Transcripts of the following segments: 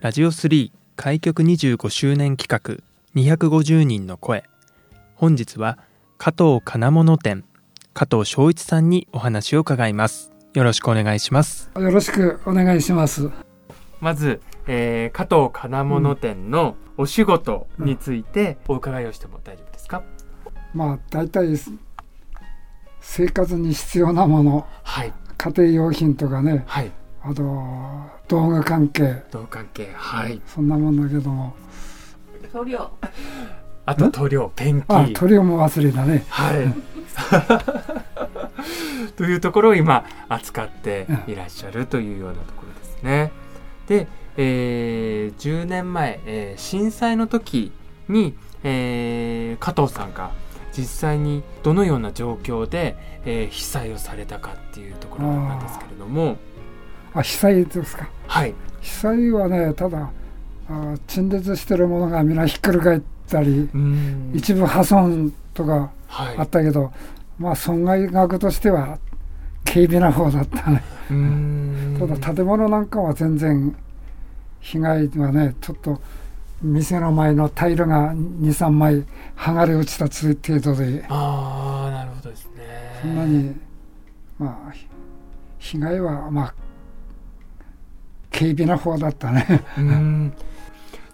ラジオ3開局25周年企画250人の声。本日は加藤金物店加藤昭一さんにお話を伺います。よろしくお願いします。よろしくお願いします。まず、えー、加藤金物店のお仕事についてお伺いをしても大丈夫ですか、うん、まあ大体生活に必要なもの、はい、家庭用品とかね、はい、あと動画関係。動画関係はい。そんなもんだけども。塗料。あと塗料ペンキ。あ塗料も忘れたね。はい。というところを今扱っていらっしゃるというようなところですね。で、えー、10年前、えー、震災の時に、えー、加藤さんが実際にどのような状況で、えー、被災をされたかっていうところなんですけれどもあ被災ですか。はい。被災はねただあ陳列してるものが皆ひっくり返ったり一部破損とかあったけど、はい、まあ損害額としては軽微な方だったね。ただ建物なんかは全然被害はねちょっと店の前のタイルが23枚剥がれ落ちた程度で。ああなるほどですね。そんなにまあ被害はまあ軽微な方だったね。うん。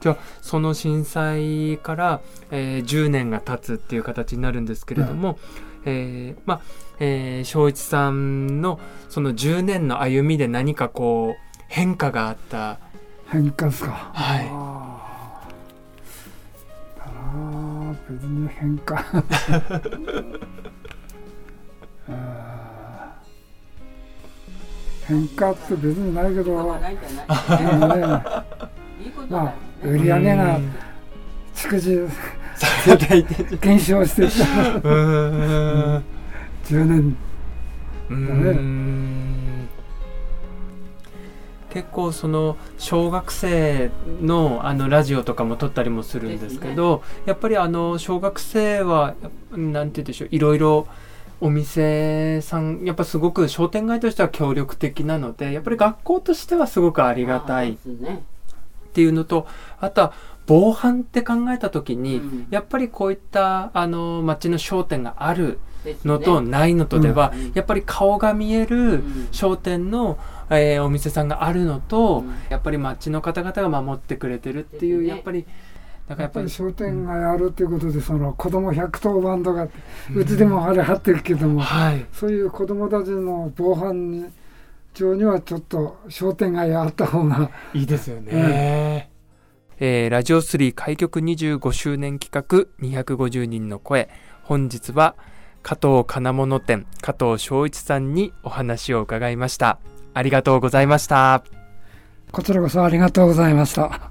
じゃあその震災から、えー、10年が経つっていう形になるんですけれども、うん、えー、まあ、えー、正一さんのその10年の歩みで何かこう変化があった？変化ですか。はい。別に変化 変化って別にないけど、ね、まあ売り上げが逐次減少してきた。10年。だね。結構その小学生のあのラジオとかも撮ったりもするんですけど、ね、やっぱりあの小学生はなんて言うでしょう。いろいろお店さんやっぱすごく商店街としては協力的なのでやっぱり学校としてはすごくありがたいっていうのとあとは防犯って考えた時に、うん、やっぱりこういったあの街の商店があるのとないのとでは、やっぱり顔が見える商店の、えー、お店さんがあるのと、やっぱり町の方々が守ってくれてるっていう、やっぱり。だからやっぱり商店街あるっていうことで、その子供110番とかうちでもあれ張ってるけども、はい、そういう子供たちの防犯上にはちょっと商店街あった方がいいですよね。うん、えー、ラジオ3開局25周年企画250人の声。本日は加藤金物店加藤昭一さんにお話を伺いました。ありがとうございました。こちらこそありがとうございました